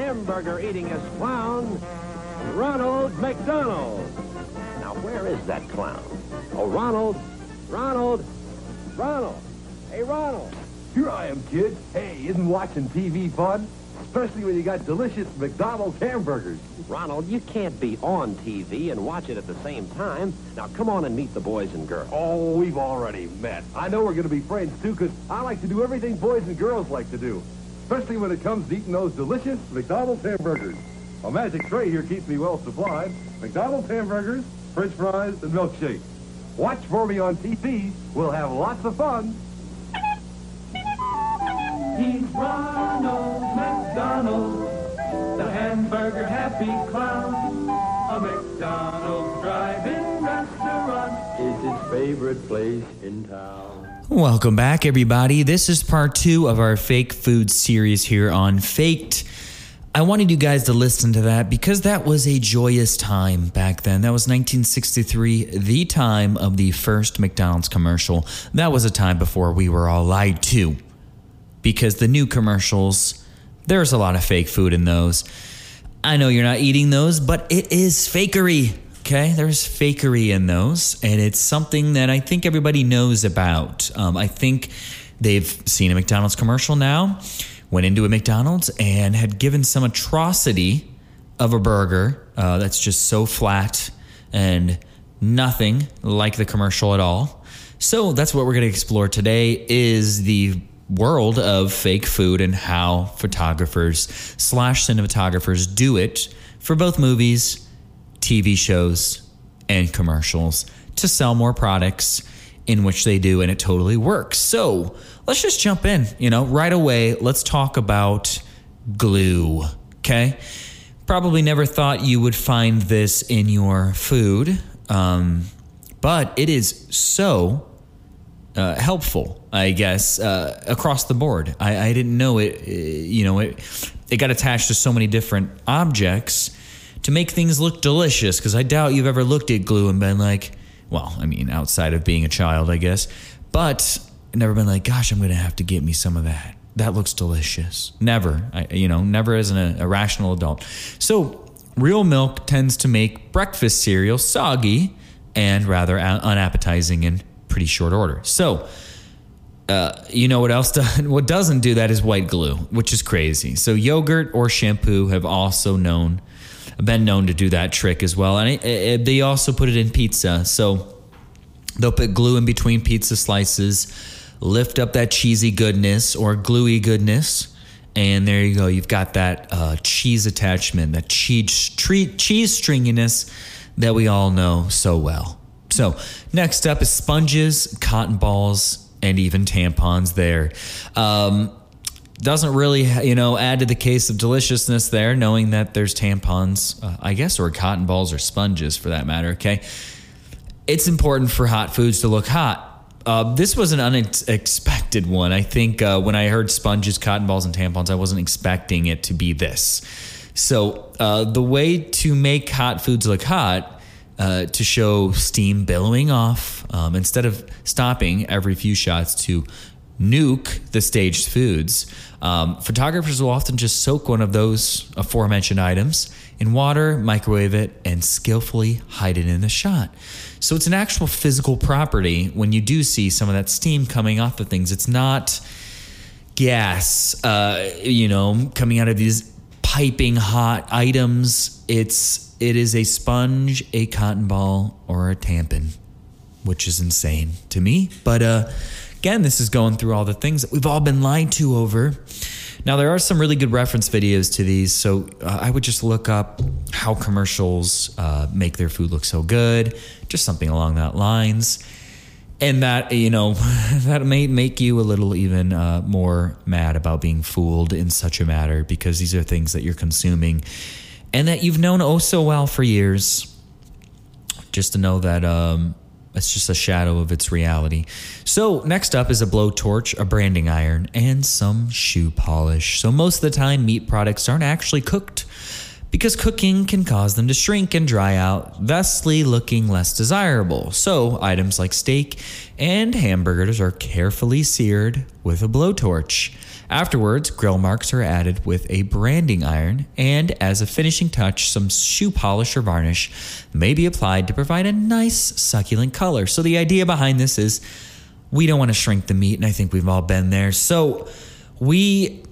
hamburger-eatingest clown, Ronald McDonald. Now, where is that clown? Oh, Ronald, Ronald, Ronald. Hey, Ronald. Here I am, kid. Hey, isn't watching TV fun? Especially when you got delicious McDonald's hamburgers. Ronald, you can't be on TV and watch it at the same time. Now, come on and meet the boys and girls. Oh, we've already met. I know we're going to be friends, too, because I like to do everything boys and girls like to do. Especially when it comes to eating those delicious McDonald's hamburgers. A magic tray here keeps me well supplied. McDonald's hamburgers, french fries, and milkshakes. Watch for me on TV. We'll have lots of fun. He's Ronald McDonald, the hamburger happy clown. A McDonald's drive-in restaurant is his favorite place in town. Welcome back, everybody. This is part two of our fake food series here on Faked. I wanted you guys to listen to that because that was a joyous time back then. That was 1963, the time of the first McDonald's commercial. That was a time before we were all lied to because the new commercials, there's a lot of fake food in those. I know you're not eating those, but it is fakery. Okay, there's fakery in those, and it's something that I think everybody knows about. Um, I think they've seen a McDonald's commercial now, went into a McDonald's and had given some atrocity of a burger uh, that's just so flat and nothing like the commercial at all. So that's what we're going to explore today is the world of fake food and how photographers slash cinematographers do it for both movies, TV shows, and commercials to sell more products in which they do, and it totally works. So let's just jump in, you know, right away. Let's talk about glue, okay? Probably never thought you would find this in your food, um, but it is so uh, helpful, I guess, uh, across the board. I, I didn't know it. uh, You know, it it got attached to so many different objects to make things look delicious. Because I doubt you've ever looked at glue and been like, well, I mean, outside of being a child, I guess, but never been like, gosh, I'm going to have to get me some of that. That looks delicious. Never, I, you know, never as an, a rational adult. So, real milk tends to make breakfast cereal soggy and rather unappetizing in pretty short order. So, uh, you know what else? Do, what doesn't do that is white glue, which is crazy. So, yogurt or shampoo have also known, been known to do that trick as well, and it, it, they also put it in pizza. So, they'll put glue in between pizza slices, lift up that cheesy goodness or gluey goodness, and there you go. You've got that uh, cheese attachment, that cheese cheese stringiness that we all know so well. So next up is sponges, cotton balls, and even tampons. There um, doesn't really you know add to the case of deliciousness there, knowing that there's tampons, uh, I guess, or cotton balls or sponges for that matter. Okay, it's important for hot foods to look hot. Uh, this was an unexpected one. I think uh, when I heard sponges, cotton balls, and tampons, I wasn't expecting it to be this. So, uh, the way to make hot foods look hot, uh, to show steam billowing off, um, instead of stopping every few shots to nuke the staged foods, um, photographers will often just soak one of those aforementioned items in water, microwave it, and skillfully hide it in the shot. So it's an actual physical property when you do see some of that steam coming off of things. It's not gas, uh, you know, coming out of these piping hot items. It's it is a sponge, a cotton ball, or a tampon, which is insane to me. But uh, again, this is going through all the things that we've all been lied to over. Now there are some really good reference videos to these, so uh, I would just look up how commercials uh, make their food look so good, just something along that lines. and that you know that may make you a little even uh, more mad about being fooled in such a matter because these are things that you're consuming and that you've known oh so well for years just to know that um, it's just a shadow of its reality. So, next up is a blowtorch, a branding iron, and some shoe polish. So, most of the time, meat products aren't actually cooked because cooking can cause them to shrink and dry out, thusly looking less desirable. So, items like steak and hamburgers are carefully seared with a blowtorch. Afterwards, grill marks are added with a branding iron, and as a finishing touch, some shoe polish or varnish may be applied to provide a nice, succulent color. So, the idea behind this is we don't want to shrink the meat, and I think we've all been there. So, we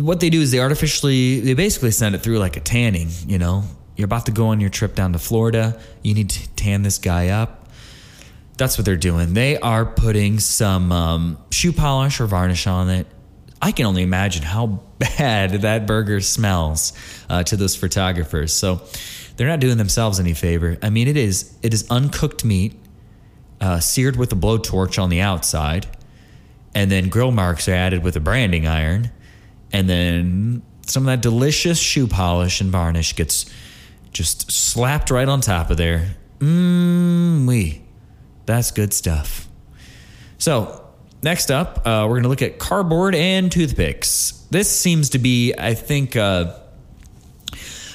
what they do is they artificially they basically send it through like a tanning you know? You're about to go on your trip down to florida. You need to tan this guy up. That's what they're doing. They are putting some um, shoe polish or varnish on it i can only imagine how bad that burger smells uh, to those photographers so they're not doing themselves any favor i mean it is it is uncooked meat uh, seared with a blowtorch on the outside and then grill marks are added with a branding iron and then some of that delicious shoe polish and varnish gets just slapped right on top of there. Mmm, we. That's good stuff. So, next up, uh, we're going to look at cardboard and toothpicks. This seems to be, I think, uh,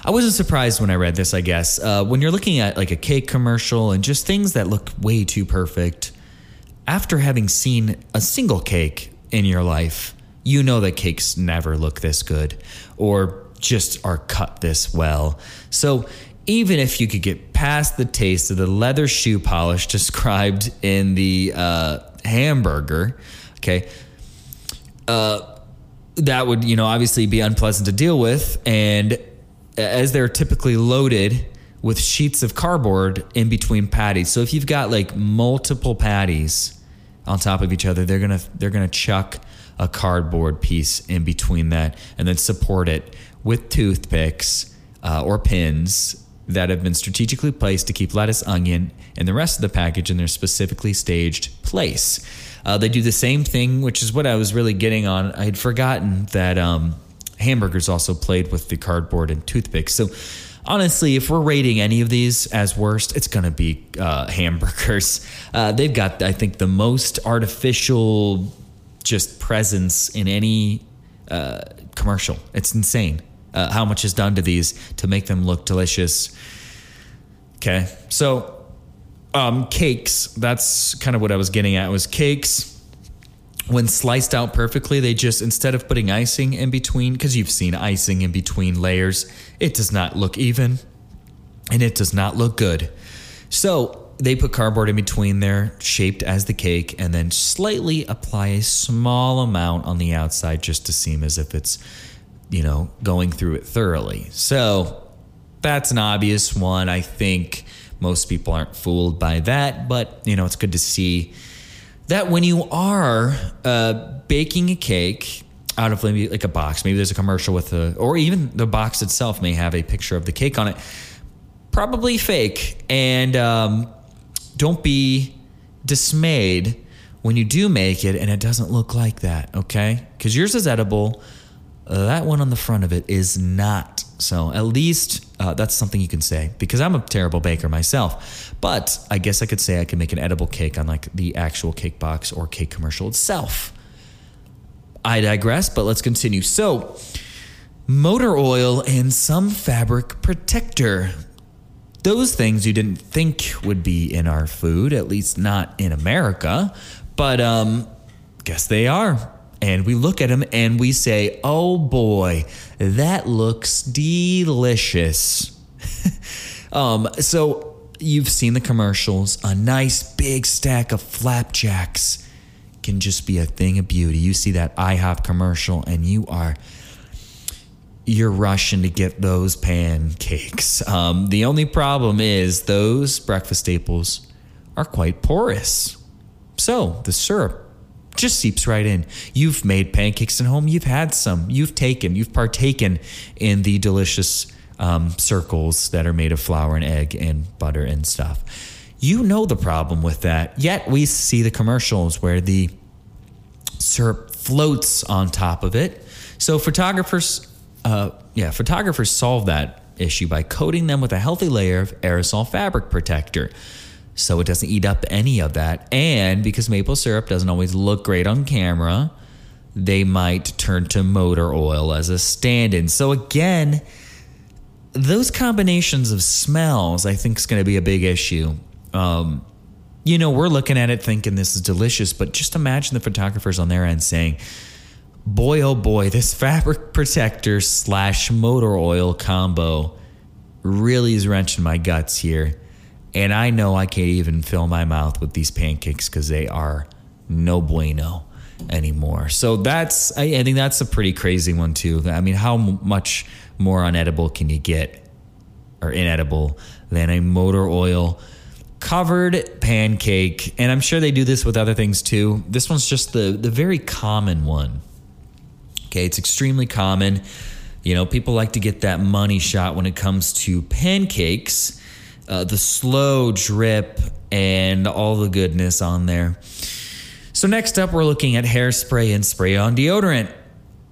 I wasn't surprised when I read this, I guess. Uh, when you're looking at like a cake commercial and just things that look way too perfect, after having seen a single cake in your life, you know that cakes never look this good or just are cut this well. So even if you could get past the taste of the leather shoe polish described in the uh, hamburger, okay, uh, that would, you know, obviously be unpleasant to deal with. And as they're typically loaded with sheets of cardboard in between patties. So if you've got like multiple patties on top of each other, they're gonna they're gonna chuck a cardboard piece in between that and then support it with toothpicks uh, or pins that have been strategically placed to keep lettuce, onion, and the rest of the package in their specifically staged place. Uh, they do the same thing, which is what I was really getting on. I had forgotten that um, hamburgers also played with the cardboard and toothpicks. So, honestly, if we're rating any of these as worst, it's going to be uh, hamburgers. Uh, they've got, I think, the most artificial just presence in any uh, commercial. It's insane uh, how much is done to these to make them look delicious. Okay, so um, cakes. That's kind of what I was getting at. Was cakes when sliced out perfectly, they just instead of putting icing in between, because you've seen icing in between layers, it does not look even, and it does not look good. So they put cardboard in between there, shaped as the cake, and then slightly apply a small amount on the outside just to seem as if it's, you know, going through it thoroughly. So that's an obvious one. I think most people aren't fooled by that, but, you know, it's good to see that when you are uh, baking a cake, out of maybe like a box. Maybe there's a commercial with a, or even the box itself may have a picture of the cake on it. Probably fake. And um, don't be dismayed when you do make it and it doesn't look like that, okay? Because yours is edible. That one on the front of it is not. So at least uh, that's something you can say because I'm a terrible baker myself. But I guess I could say I can make an edible cake on like the actual cake box or cake commercial itself. I digress, but let's continue. So, motor oil and some fabric protector those things you didn't think would be in our food, at least not in America, but um, guess they are. And we look at them and we say, oh boy, that looks delicious. um, so you've seen the commercials. A nice big stack of flapjacks can just be a thing of beauty. You see that IHOP commercial and you are you're rushing to get those pancakes. Um, the only problem is those breakfast staples are quite porous. So the syrup just seeps right in. You've made pancakes at home, you've had some, you've taken, you've partaken in the delicious um, circles that are made of flour and egg and butter and stuff. You know the problem with that. Yet we see the commercials where the syrup floats on top of it. So photographers, uh, yeah, photographers solve that issue by coating them with a healthy layer of aerosol fabric protector so it doesn't eat up any of that. And because maple syrup doesn't always look great on camera, they might turn to motor oil as a stand in. So, again, those combinations of smells, I think, is going to be a big issue. Um, you know, we're looking at it thinking this is delicious, but just imagine the photographers on their end saying, boy, oh boy, this fabric protector slash motor oil combo really is wrenching my guts here. And I know I can't even fill my mouth with these pancakes because they are no bueno anymore. So that's, I, I, think that's a pretty crazy one too. I mean, how much more unedible can you get or inedible than a motor oil covered pancake? And I'm sure they do this with other things too. This one's just the, the very common one. Okay, it's extremely common. You know, people like to get that money shot when it comes to pancakes, uh, the slow drip, and all the goodness on there. So, next up, we're looking at hairspray and spray on deodorant.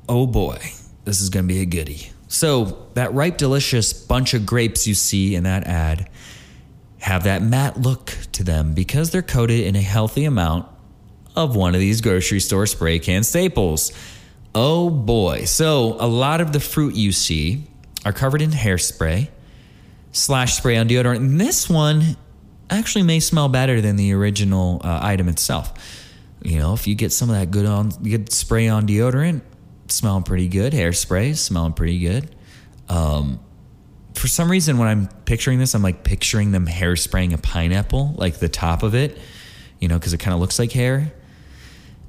Oh boy, this is going to be a goodie. So, that ripe, delicious bunch of grapes you see in that ad have that matte look to them because they're coated in a healthy amount of one of these grocery store spray can staples. Oh boy. So a lot of the fruit you see are covered in hairspray slash spray on deodorant. And this one actually may smell better than the original uh, item itself. You know, if you get some of that good on, good spray on deodorant, smelling pretty good. Hairspray, smelling pretty good. Um, for some reason, when I'm picturing this, I'm like picturing them hairspraying a pineapple, like the top of it, you know, because it kind of looks like hair.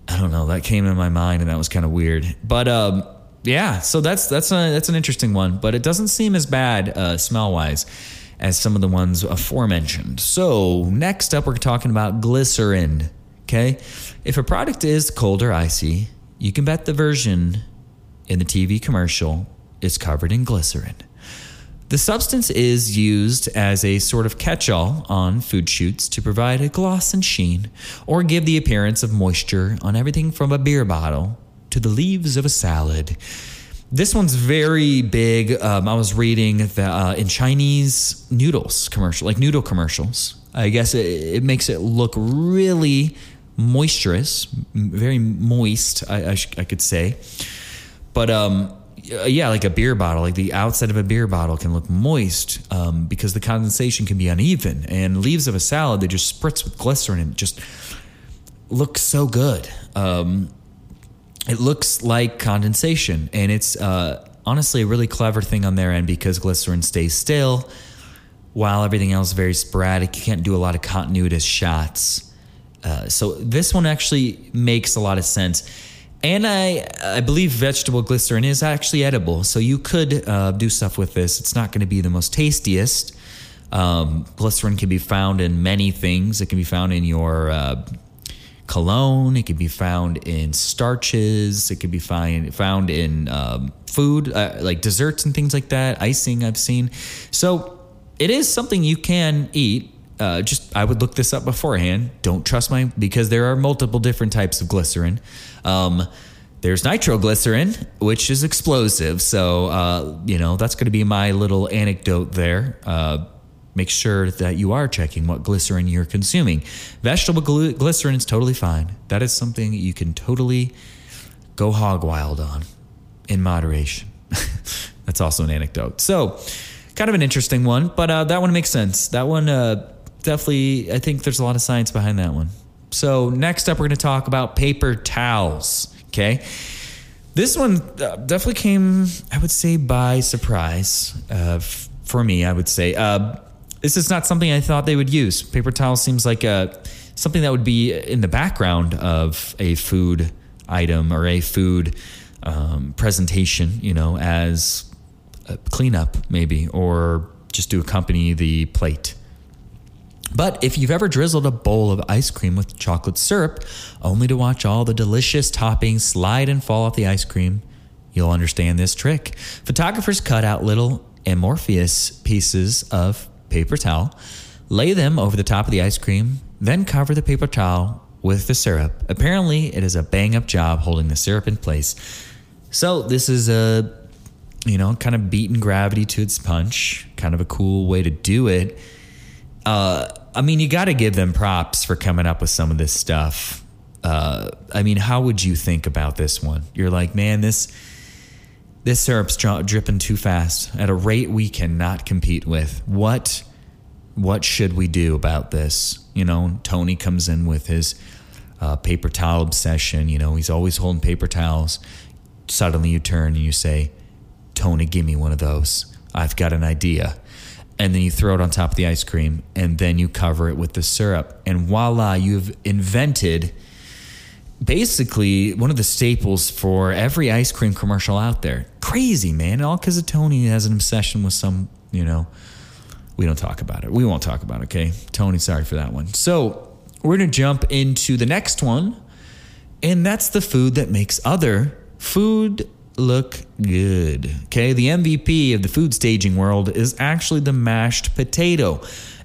I don't know. That came in my mind, and that was kind of weird. But um, yeah, so that's that's a, that's an interesting one. But it doesn't seem as bad uh, smell wise as some of the ones aforementioned. So next up, we're talking about glycerin. Okay, if a product is cold or icy, you can bet the version in the TV commercial is covered in glycerin. The substance is used as a sort of catch all on food shoots to provide a gloss and sheen or give the appearance of moisture on everything from a beer bottle to the leaves of a salad. This one's very big. Um, I was reading that uh, in Chinese noodles commercial, like noodle commercials. I guess it, it makes it look really moisturous, very moist. I, I, sh- I could say, but um, yeah, like a beer bottle, like the outside of a beer bottle can look moist um, because the condensation can be uneven. And leaves of a salad, they just spritz with glycerin and just looks so good. Um, it looks like condensation, and it's uh, honestly a really clever thing on their end because glycerin stays still while everything else is very sporadic. You can't do a lot of continuous shots. Uh, so this one actually makes a lot of sense and I, I believe vegetable glycerin is actually edible. So you could uh, do stuff with this. It's not going to be the most tastiest. Um, glycerin can be found in many things. It can be found in your uh, cologne. It can be found in starches. It can be find, found in um, food, uh, like desserts and things like that. Icing, I've seen. So it is something you can eat. Uh, just I would look this up beforehand. Don't trust my because there are multiple different types of glycerin. Um, there's nitroglycerin, which is explosive. So, uh, you know, that's going to be my little anecdote there. Uh, make sure that you are checking what glycerin you're consuming. Vegetable gl- glycerin is totally fine. That is something you can totally go hog wild on in moderation. that's also an anecdote. So, kind of an interesting one, but uh, that one makes sense. That one uh, definitely, I think there's a lot of science behind that one. So, next up, we're going to talk about paper towels. Okay. This one uh, definitely came, I would say, by surprise uh, f- for me, I would say. This is not something I thought they would use. Paper towel seems like a, uh, something that would be in the background of a food item or a food um, presentation, you know, as a cleanup maybe, or just to accompany the plate. But if you've ever drizzled a bowl of ice cream with chocolate syrup, only to watch all the delicious toppings slide and fall off the ice cream, you'll understand this trick. Photographers cut out little amorphous pieces of paper towel, Lay them over the top of the ice cream, then cover the paper towel with the syrup. Apparently, it is a bang up job holding the syrup in place. So, this is a, you know, kind of beating gravity to its punch, kind of a cool way to do it. Uh, I mean, you got to give them props for coming up with some of this stuff. Uh, I mean, how would you think about this one? You're like, man, this this syrup's dripping too fast at a rate we cannot compete with. What what should we do about this? You know, Tony comes in with his uh, paper towel obsession. You know, he's always holding paper towels. Suddenly you turn and you say, Tony, give me one of those. I've got an idea. And then you throw it on top of the ice cream and then you cover it with the syrup. And voila, you've invented basically one of the staples for every ice cream commercial out there. Crazy, man. All because Tony has an obsession with some, you know, we don't talk about it. We won't talk about it, okay? Tony, sorry for that one. So we're going to jump into the next one, and that's the food that makes other food look good. Okay, the MVP of the food staging world is actually the mashed potato.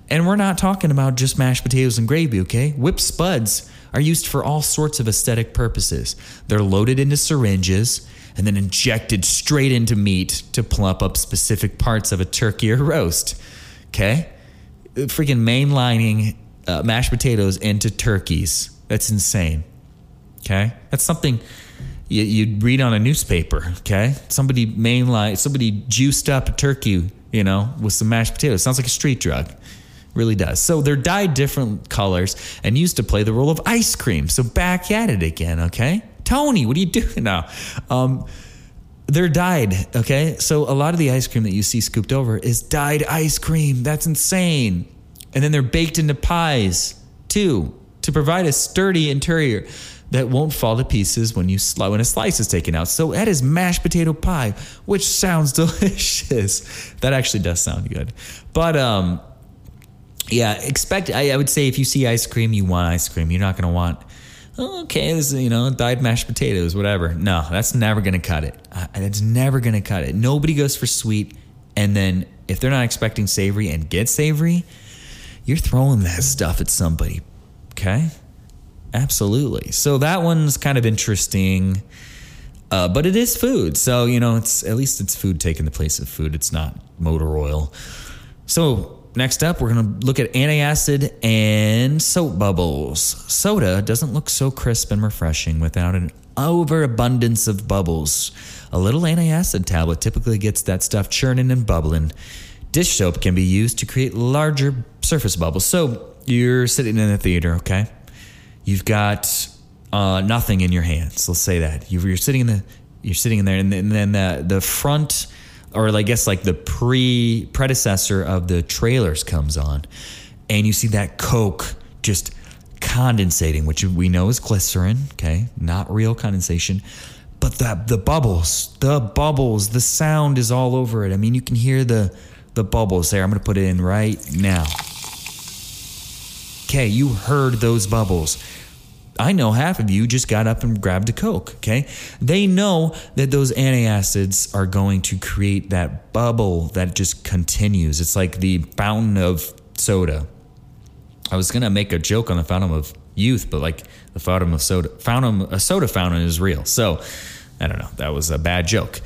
And we're not talking about just mashed potatoes and gravy, okay? Whipped spuds are used for all sorts of aesthetic purposes. They're loaded into syringes and then injected straight into meat to plump up specific parts of a turkey or roast. Okay? Freaking mainlining uh, mashed potatoes into turkeys. That's insane. Okay? That's something you, you'd read on a newspaper. Okay? Somebody mainline, somebody juiced up a turkey, you know, with some mashed potatoes. Sounds like a street drug. Really does. So they're dyed different colors and used to play the role of ice cream. So back at it again, okay? Tony, what are you doing now? Um, they're dyed, okay? So a lot of the ice cream that you see scooped over is dyed ice cream. That's insane. And then they're baked into pies too to provide a sturdy interior that won't fall to pieces when you sli- when a slice is taken out. So that is mashed potato pie, which sounds delicious. That actually does sound good. But um yeah, expect I, I would say if you see ice cream, you want ice cream. You're not going to want oh, okay, this is, you know, dyed mashed potatoes, whatever. No, that's never going to cut it. Uh, never going to cut it. Nobody goes for sweet. And then if they're not expecting savory and get savory, you're throwing that stuff at somebody. Okay? Absolutely. So that one's kind of interesting. Uh, but it is food. So, you know, it's at least it's food taking the place of food. It's not motor oil. So Next up, we're going to look at antacid and soap bubbles. Soda doesn't look so crisp and refreshing without an overabundance of bubbles. A little antacid tablet typically gets that stuff churning and bubbling. Dish soap can be used to create larger surface bubbles. So you're sitting in a theater, okay? You've got uh, nothing in your hands. Let's say that you're sitting in the you're sitting in there, and then the, the front or I guess like the pre predecessor of the trailers comes on, and you see that Coke just condensating, which we know is glycerin, okay, not real condensation. But the the bubbles, the bubbles, the sound is all over it. I mean, you can hear the the bubbles there. I'm to put it in right now. Okay, you heard those bubbles. I know half of you just got up and grabbed a Coke, okay? They know that those antacids are going to create that bubble that just continues. It's like the fountain of soda. I was going to make a joke on the fountain of youth, but like the fountain of soda, fountain, a soda fountain is real. So I don't know. That was a bad joke.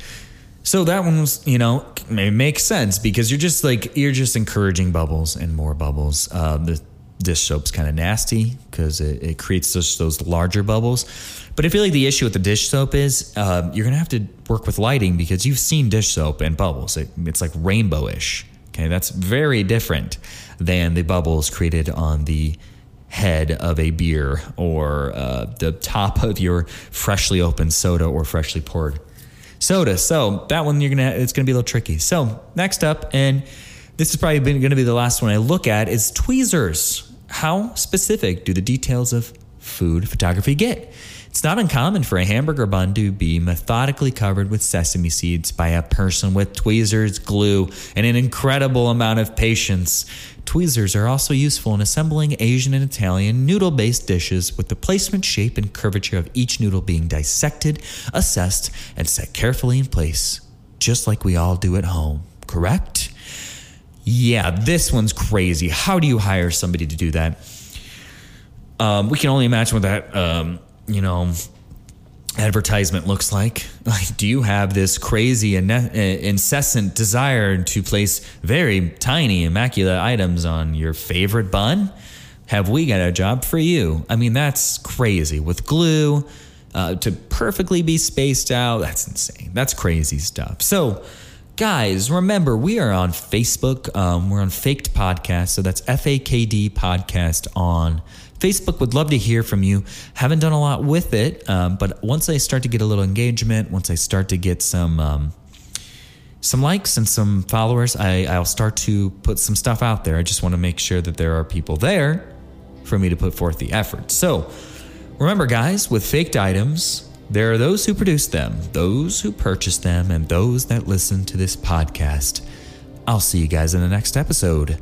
So that one was, you know, it makes sense because you're just like, you're just encouraging bubbles and more bubbles. Uh, the dish soap's kind of nasty because it, it, creates those, those larger bubbles. But I feel like the issue with the dish soap is uh, you're gonna have to work with lighting because you've seen dish soap and bubbles. It, it's like rainbowish. Okay, that's very different than the bubbles created on the head of a beer or uh, the top of your freshly opened soda or freshly poured soda. So that one you're gonna it's gonna be a little tricky. So next up and this is probably going to be the last one I look at is tweezers. How specific do the details of food photography get? It's not uncommon for a hamburger bun to be methodically covered with sesame seeds by a person with tweezers, glue, and an incredible amount of patience. Tweezers are also useful in assembling Asian and Italian noodle based dishes with the placement, shape, and curvature of each noodle being dissected, assessed, and set carefully in place, just like we all do at home, correct? Yeah, this one's crazy. How do you hire somebody to do that? Um, we can only imagine what that, um, you know, advertisement looks like. Like, do you have this crazy and incessant desire to place very tiny, immaculate items on your favorite bun? Have we got a job for you? I mean, that's crazy. With glue uh, to perfectly be spaced out, that's insane. That's crazy stuff. So, guys, remember we are on Facebook. Um, we're on Faked Podcast, so that's F A K D Podcast on Facebook would love to hear from you. Haven't done a lot with it, um, but once I start to get a little engagement, once I start to get some um, some likes and some followers, I, I'll start to put some stuff out there. I just want to make sure that there are people there for me to put forth the effort. So remember, guys, with faked items, there are those who produce them, those who purchase them, and those that listen to this podcast. I'll see you guys in the next episode.